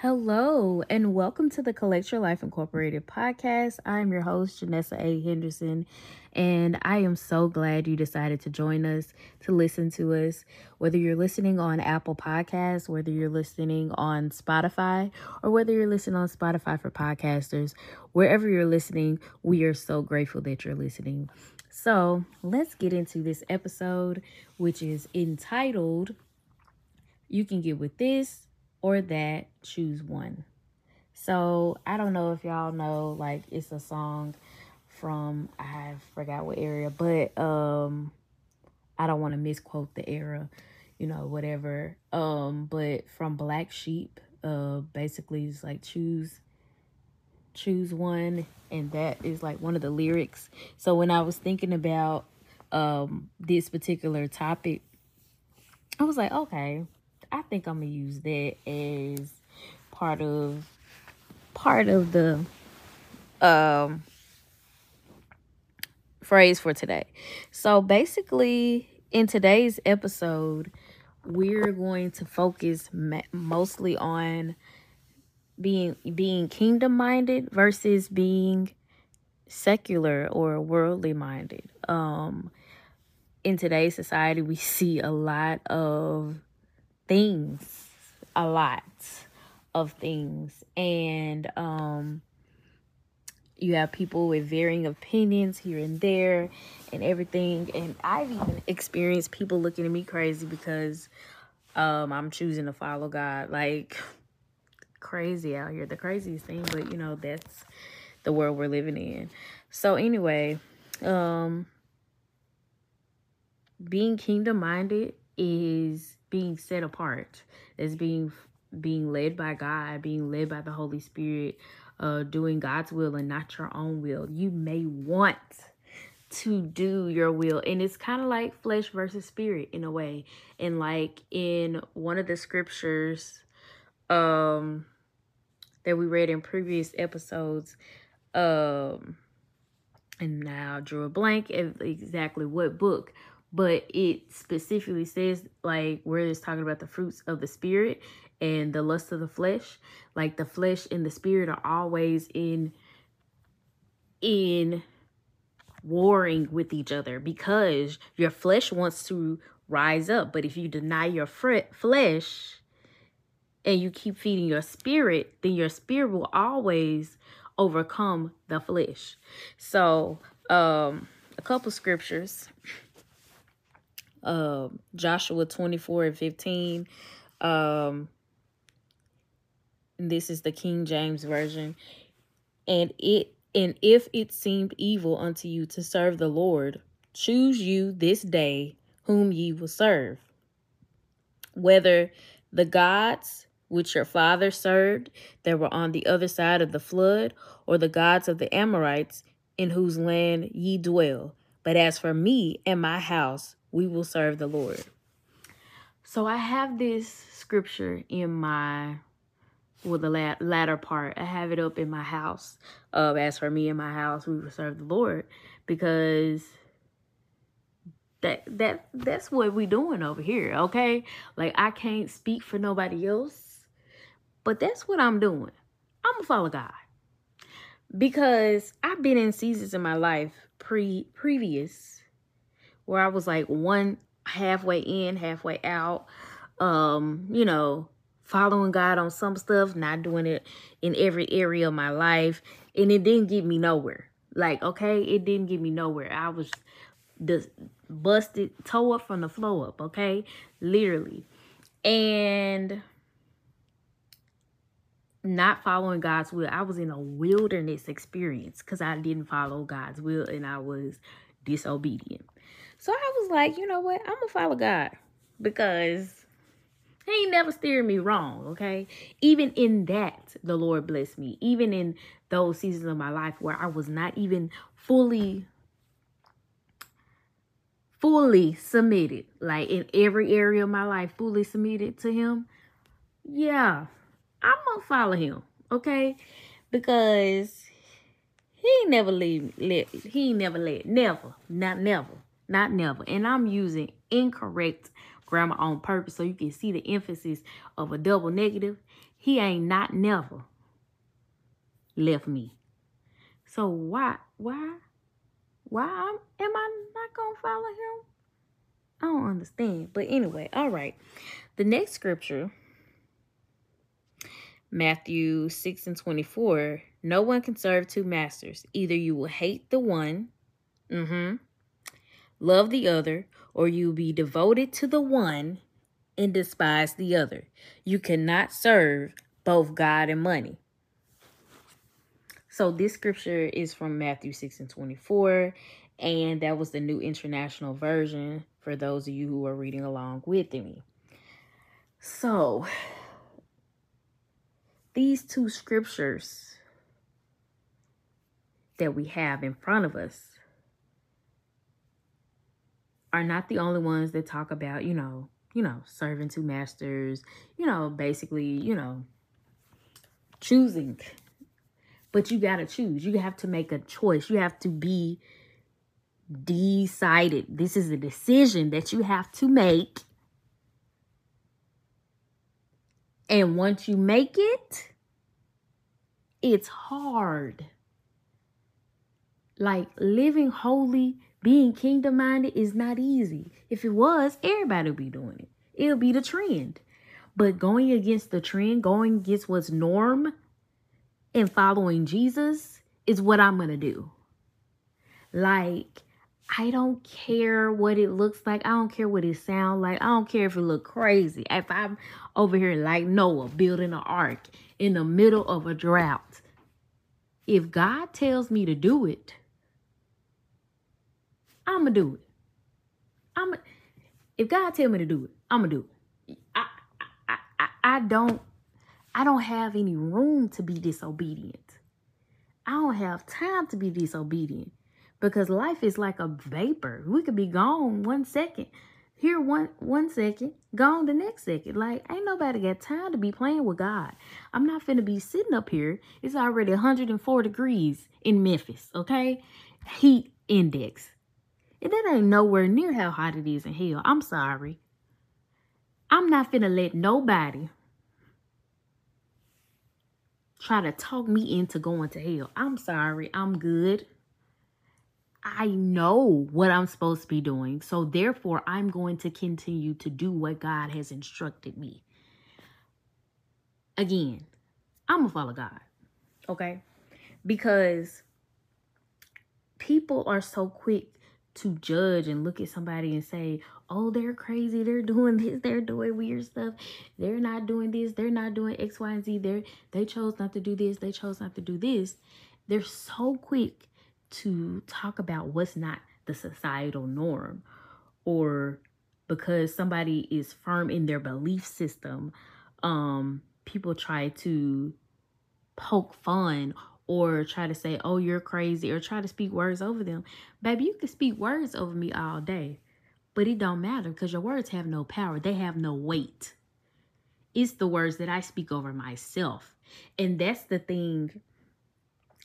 Hello, and welcome to the Collect Your Life Incorporated podcast. I am your host, Janessa A. Henderson, and I am so glad you decided to join us to listen to us. Whether you're listening on Apple Podcasts, whether you're listening on Spotify, or whether you're listening on Spotify for podcasters, wherever you're listening, we are so grateful that you're listening. So let's get into this episode, which is entitled You Can Get With This or that, choose one. So I don't know if y'all know, like it's a song from I forgot what area, but um I don't want to misquote the era, you know, whatever. Um, but from Black Sheep, uh basically it's like choose choose one and that is like one of the lyrics. So when I was thinking about um this particular topic, I was like, okay, I think I'm gonna use that as part of part of the um phrase for today. So basically in today's episode, we're going to focus mostly on being being kingdom minded versus being secular or worldly minded. Um in today's society we see a lot of things, a lot of things. And um you have people with varying opinions here and there and everything. And I've even experienced people looking at me crazy because um I'm choosing to follow God. Like crazy out here. The craziest thing, but you know, that's the world we're living in. So anyway, um being kingdom minded is being set apart, as being being led by God, being led by the Holy Spirit, uh, doing God's will and not your own will. You may want to do your will, and it's kind of like flesh versus spirit in a way. And like in one of the scriptures, um, that we read in previous episodes, um, and now drew a blank of exactly what book, but it specifically says like where it's talking about the fruits of the spirit and the lust of the flesh. Like the flesh and the spirit are always in in warring with each other because your flesh wants to rise up. But if you deny your flesh and you keep feeding your spirit then your spirit will always overcome the flesh. So um a couple scriptures um, Joshua 24 and 15. Um, this is the King James Version. And it and if it seemed evil unto you to serve the Lord, choose you this day whom ye will serve. Whether the gods which your father served that were on the other side of the flood, or the gods of the Amorites in whose land ye dwell. But as for me and my house, we will serve the Lord. So I have this scripture in my well the latter part. I have it up in my house. Uh, as for me and my house we will serve the lord because that that that's what we doing over here okay? Like i can't speak for nobody else but that's what i'm doing. I'm gonna follow god. Because i've been in seasons in my life pre previous where I was like one halfway in, halfway out. Um, you know, following God on some stuff, not doing it in every area of my life. And it didn't get me nowhere. Like, okay, it didn't get me nowhere. I was just busted, toe up from the flow up, okay? Literally. And not following God's will. I was in a wilderness experience because I didn't follow God's will and I was disobedient. So I was like, you know what? I'm going to follow God because he ain't never steered me wrong, okay? Even in that, the Lord blessed me. Even in those seasons of my life where I was not even fully fully submitted, like in every area of my life, fully submitted to him. Yeah, I'm gonna follow him, okay? Because he never leave let he never let never, not never not never. And I'm using incorrect grammar on purpose so you can see the emphasis of a double negative. He ain't not never left me. So why, why, why am I not going to follow him? I don't understand. But anyway, all right. The next scripture, Matthew 6 and 24. No one can serve two masters. Either you will hate the one, mm-hmm, love the other, or you be devoted to the one and despise the other. You cannot serve both God and money. So this scripture is from Matthew 6 and 24, and that was the New International Version for those of you who are reading along with me. So these two scriptures that we have in front of us are not the only ones that talk about, you know, you know, serving two masters, you know, basically, you know, choosing. But you got to choose. You have to make a choice. You have to be decided. This is a decision that you have to make. And once you make it, it's hard. Like living holy, being kingdom minded is not easy. If it was, everybody would be doing it. It'll be the trend. But going against the trend, going against what's norm, and following Jesus is what I'm going to do. Like, I don't care what it looks like. I don't care what it sounds like. I don't care if it look crazy. If I'm over here like Noah building an ark in the middle of a drought. If God tells me to do it, I'm going to do it. I'm a, if God tell me to do it, I'm going to do it. I, I, I, I don't I don't have any room to be disobedient. I don't have time to be disobedient because life is like a vapor. We could be gone one second, here one one second, gone the next second. Like ain't nobody got time to be playing with God. I'm not finna be sitting up here. It's already 104 degrees in Memphis, okay? Heat index. And that ain't nowhere near how hot it is in hell. I'm sorry. I'm not finna let nobody try to talk me into going to hell. I'm sorry. I'm good. I know what I'm supposed to be doing. So therefore, I'm going to continue to do what God has instructed me. Again, I'm going to follow God. Okay? Because people are so quick to judge and look at somebody and say, oh, they're crazy. They're doing this. They're doing weird stuff. They're not doing this. They're not doing X, Y, and Z. They're, they chose not to do this. They chose not to do this. They're so quick to talk about what's not the societal norm or because somebody is firm in their belief system um people try to poke fun or try to say oh you're crazy or try to speak words over them. Baby you can speak words over me all day but it don't matter because your words have no power. They have no weight. It's the words that i speak over myself. And that's the thing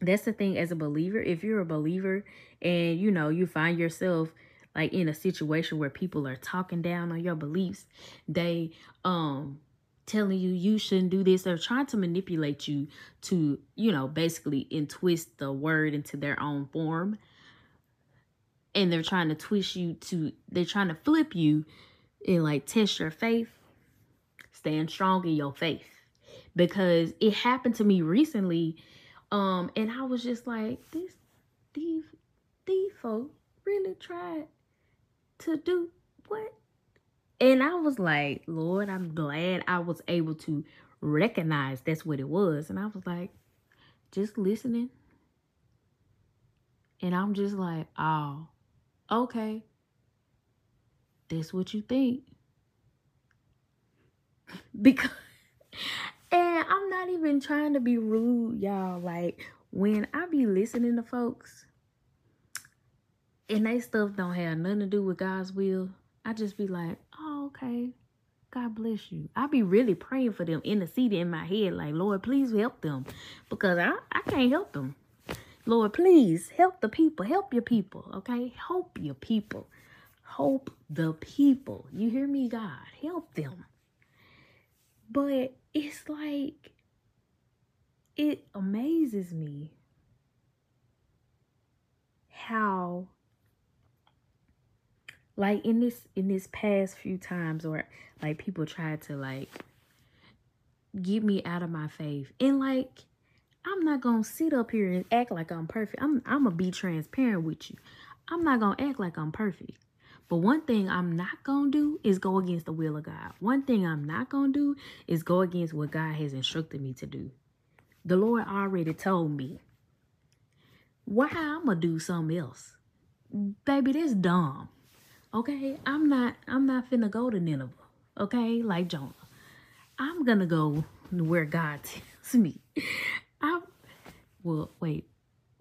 that's the thing as a believer. If you're a believer and you know you find yourself like in a situation where people are talking down on your beliefs they um telling you you shouldn't do this they're trying to manipulate you to you know basically and twist the word into their own form and they're trying to twist you to they're trying to flip you and like test your faith stand strong in your faith because it happened to me recently um, and I was just like, this these these folks really tried to do what? And I was like, Lord, I'm glad I was able to recognize that's what it was. And I was like, just listening. And I'm just like, oh, okay. That's what you think. because and I'm not even trying to be rude, y'all. Like, when I be listening to folks and they stuff don't have nothing to do with God's will, I just be like, oh, okay. God bless you. I be really praying for them, in the seat in my head, like, Lord, please help them. Because I, I can't help them. Lord, please help the people. Help your people, okay? Help your people. Help the people. You hear me, God? Help them. But it's like, it amazes me how like in this in this past few times or like people tried to like get me out of my faith. And like i'm not gonna sit up here and act like i'm perfect. I'm i'm gonna be transparent with you. I'm not gonna act like i'm perfect. But one thing i'm not gonna do is go against the will of god. One thing i'm not gonna do is go against what god has instructed me to do. The lord already told me why i'm gonna do something else. Baby that's dumb Okay, I'm not I'm not finna go to Nineveh. Okay, like Jonah. I'm gonna go where God tells me. I well wait,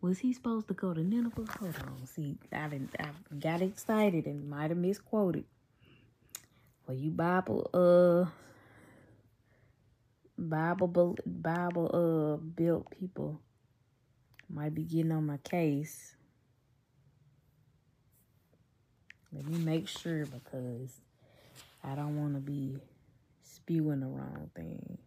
was he supposed to go to Nineveh? Hold on, see, I didn't I got excited and might have misquoted. Well, you Bible uh Bible Bible uh built people might be getting on my case. Let me make sure because I don't want to be spewing the wrong thing.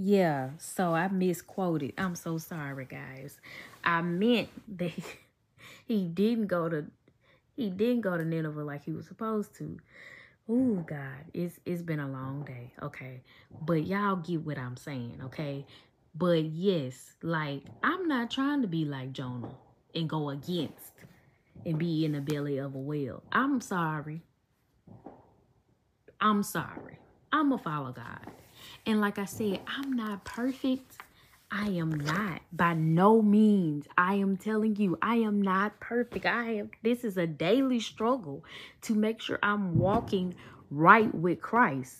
Yeah, so I misquoted. I'm so sorry, guys. I meant that he didn't go to he didn't go to Nineveh like he was supposed to. Oh God, it's it's been a long day. Okay. But y'all get what I'm saying, okay? But yes, like I'm not trying to be like Jonah and go against and be in the belly of a whale. I'm sorry. I'm sorry. I'm a follow God. And like I said, I'm not perfect. I am not by no means. I am telling you, I am not perfect. I am this is a daily struggle to make sure I'm walking right with Christ.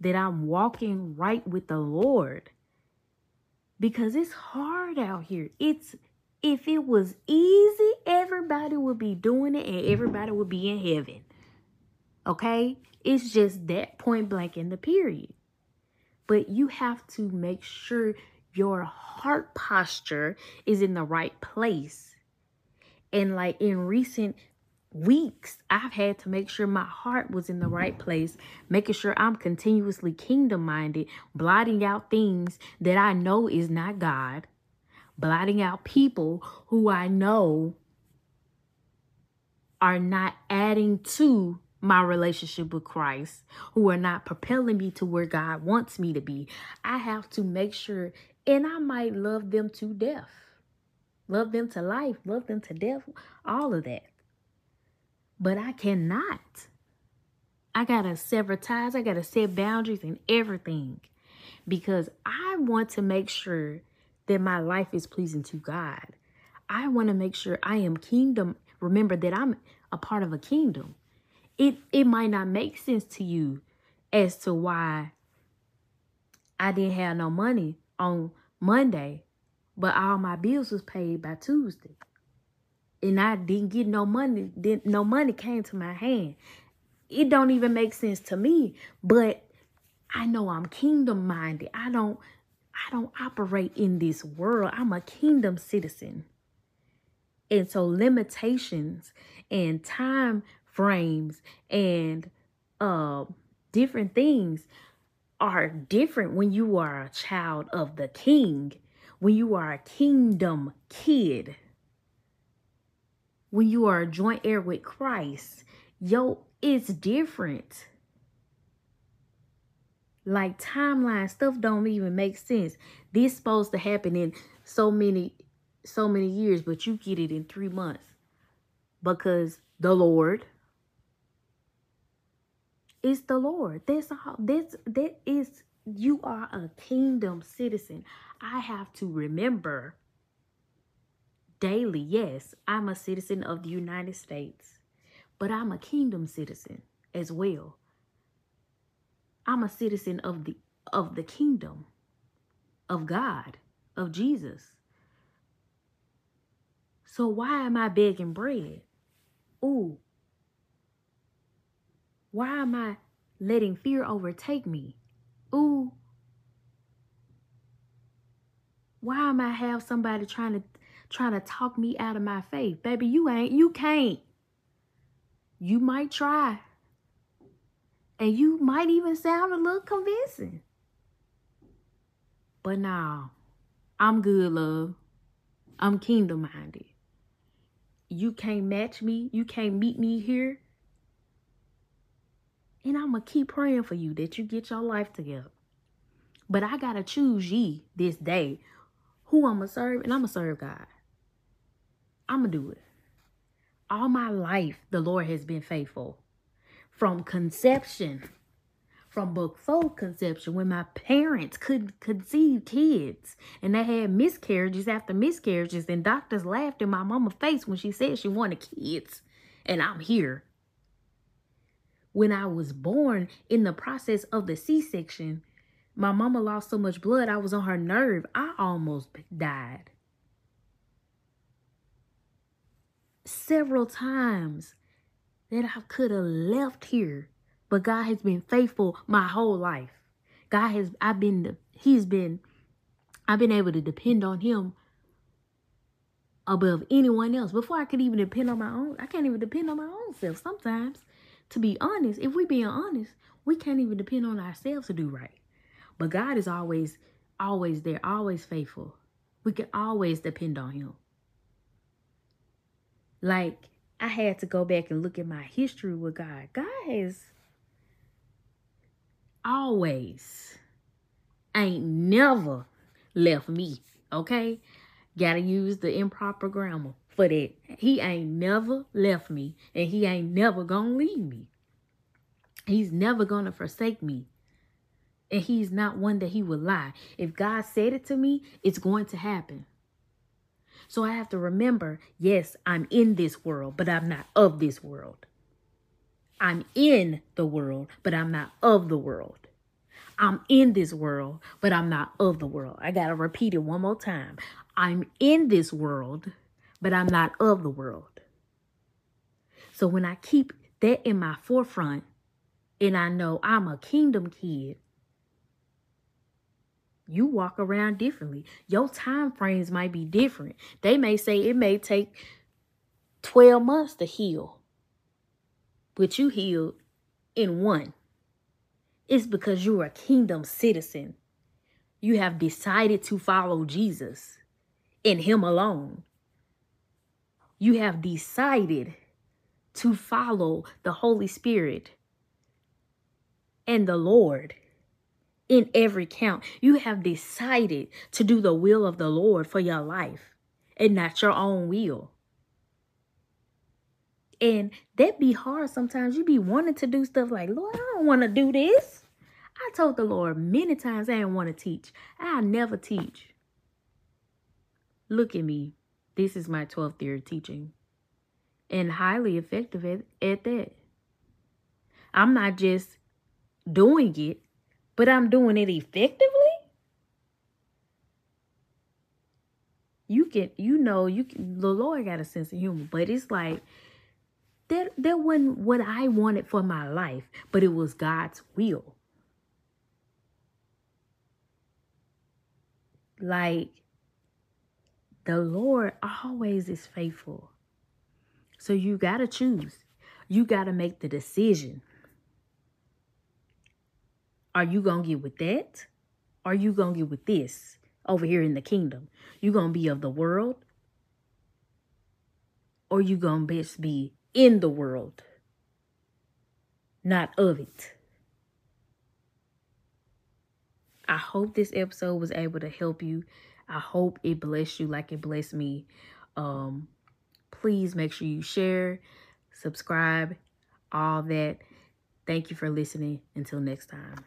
That I'm walking right with the Lord. Because it's hard out here. It's if it was easy, everybody would be doing it and everybody would be in heaven. Okay? It's just that point blank in the period but you have to make sure your heart posture is in the right place. And like in recent weeks, I've had to make sure my heart was in the right place, making sure I'm continuously kingdom minded, blotting out things that I know is not God, blotting out people who I know are not adding to my relationship with Christ, who are not propelling me to where God wants me to be. I have to make sure, and I might love them to death, love them to life, love them to death, all of that. But I cannot. I got to sever ties, I got to set boundaries and everything because I want to make sure that my life is pleasing to God. I want to make sure I am kingdom. Remember that I'm a part of a kingdom it it might not make sense to you as to why I didn't have no money on Monday, but all my bills was paid by Tuesday. And I didn't get no money, didn't no money came to my hand. It don't even make sense to me, but I know I'm kingdom minded. I don't I don't operate in this world. I'm a kingdom citizen. And so limitations and time frames and uh, different things are different when you are a child of the king, when you are a kingdom kid, when you are a joint heir with Christ. Yo, it's different. Like timeline stuff don't even make sense. This supposed to happen in so many so many years, but you get it in three months because the Lord it's the Lord. This all this that is you are a kingdom citizen. I have to remember daily, yes, I'm a citizen of the United States, but I'm a kingdom citizen as well. I'm a citizen of the of the kingdom of God, of Jesus. So why am I begging bread? Ooh. Why am I letting fear overtake me? Ooh. Why am I have somebody trying to trying to talk me out of my faith? Baby, you ain't you can't. You might try. And you might even sound a little convincing. But now, I'm good, love. I'm kingdom minded. You can't match me. You can't meet me here. And I'm going to keep praying for you that you get your life together. But I got to choose ye this day who I'm going to serve, and I'm going to serve God. I'm going to do it. All my life, the Lord has been faithful. From conception from before conception when my parents couldn't conceive kids and they had miscarriages after miscarriages and doctors laughed in my mama's face when she said she wanted kids and I'm here. When I was born in the process of the C-section, my mama lost so much blood I was on her nerve. I almost died. Several times that I could have left here but God has been faithful my whole life. God has, I've been, he's been, I've been able to depend on him above anyone else. Before I could even depend on my own, I can't even depend on my own self. Sometimes, to be honest, if we being honest, we can't even depend on ourselves to do right. But God is always, always there, always faithful. We can always depend on him. Like, I had to go back and look at my history with God. God has always ain't never left me, okay? Gotta use the improper grammar for that. He ain't never left me and he ain't never gonna leave me. He's never gonna forsake me. And he's not one that he would lie. If God said it to me, it's going to happen. So I have to remember, yes, I'm in this world, but I'm not of this world. I'm in the world, but I'm not of the world. I'm in this world, but I'm not of the world. I got to repeat it one more time. I'm in this world, but I'm not of the world. So when I keep that in my forefront and I know I'm a kingdom kid, you walk around differently. Your time frames might be different. They may say it may take 12 months to heal but you healed in one. It's because you're a kingdom citizen. You have decided to follow Jesus and him alone. You have decided to follow the Holy Spirit and the Lord in every count. You have decided to do the will of the Lord for your life and not your own will. And that be hard sometimes. You be wanting to do stuff like, Lord, I don't want to do this. I told the Lord many times I didn't want to teach. I never teach. Look at me. This is my 12th year teaching. And highly effective at, at that. I'm not just doing it, but I'm doing it effectively. You can, you know, you can, the Lord got a sense of humor, but it's like, that, that wasn't what I wanted for my life, but it was God's will. Like, the Lord always is faithful. So you got to choose. You got to make the decision. Are you going to get with that? Are you going to get with this over here in the kingdom? You going to be of the world? Or you going to best be in the world, not of it. I hope this episode was able to help you. I hope it blessed you like it blessed me. Um, please make sure you share, subscribe, all that. Thank you for listening. Until next time.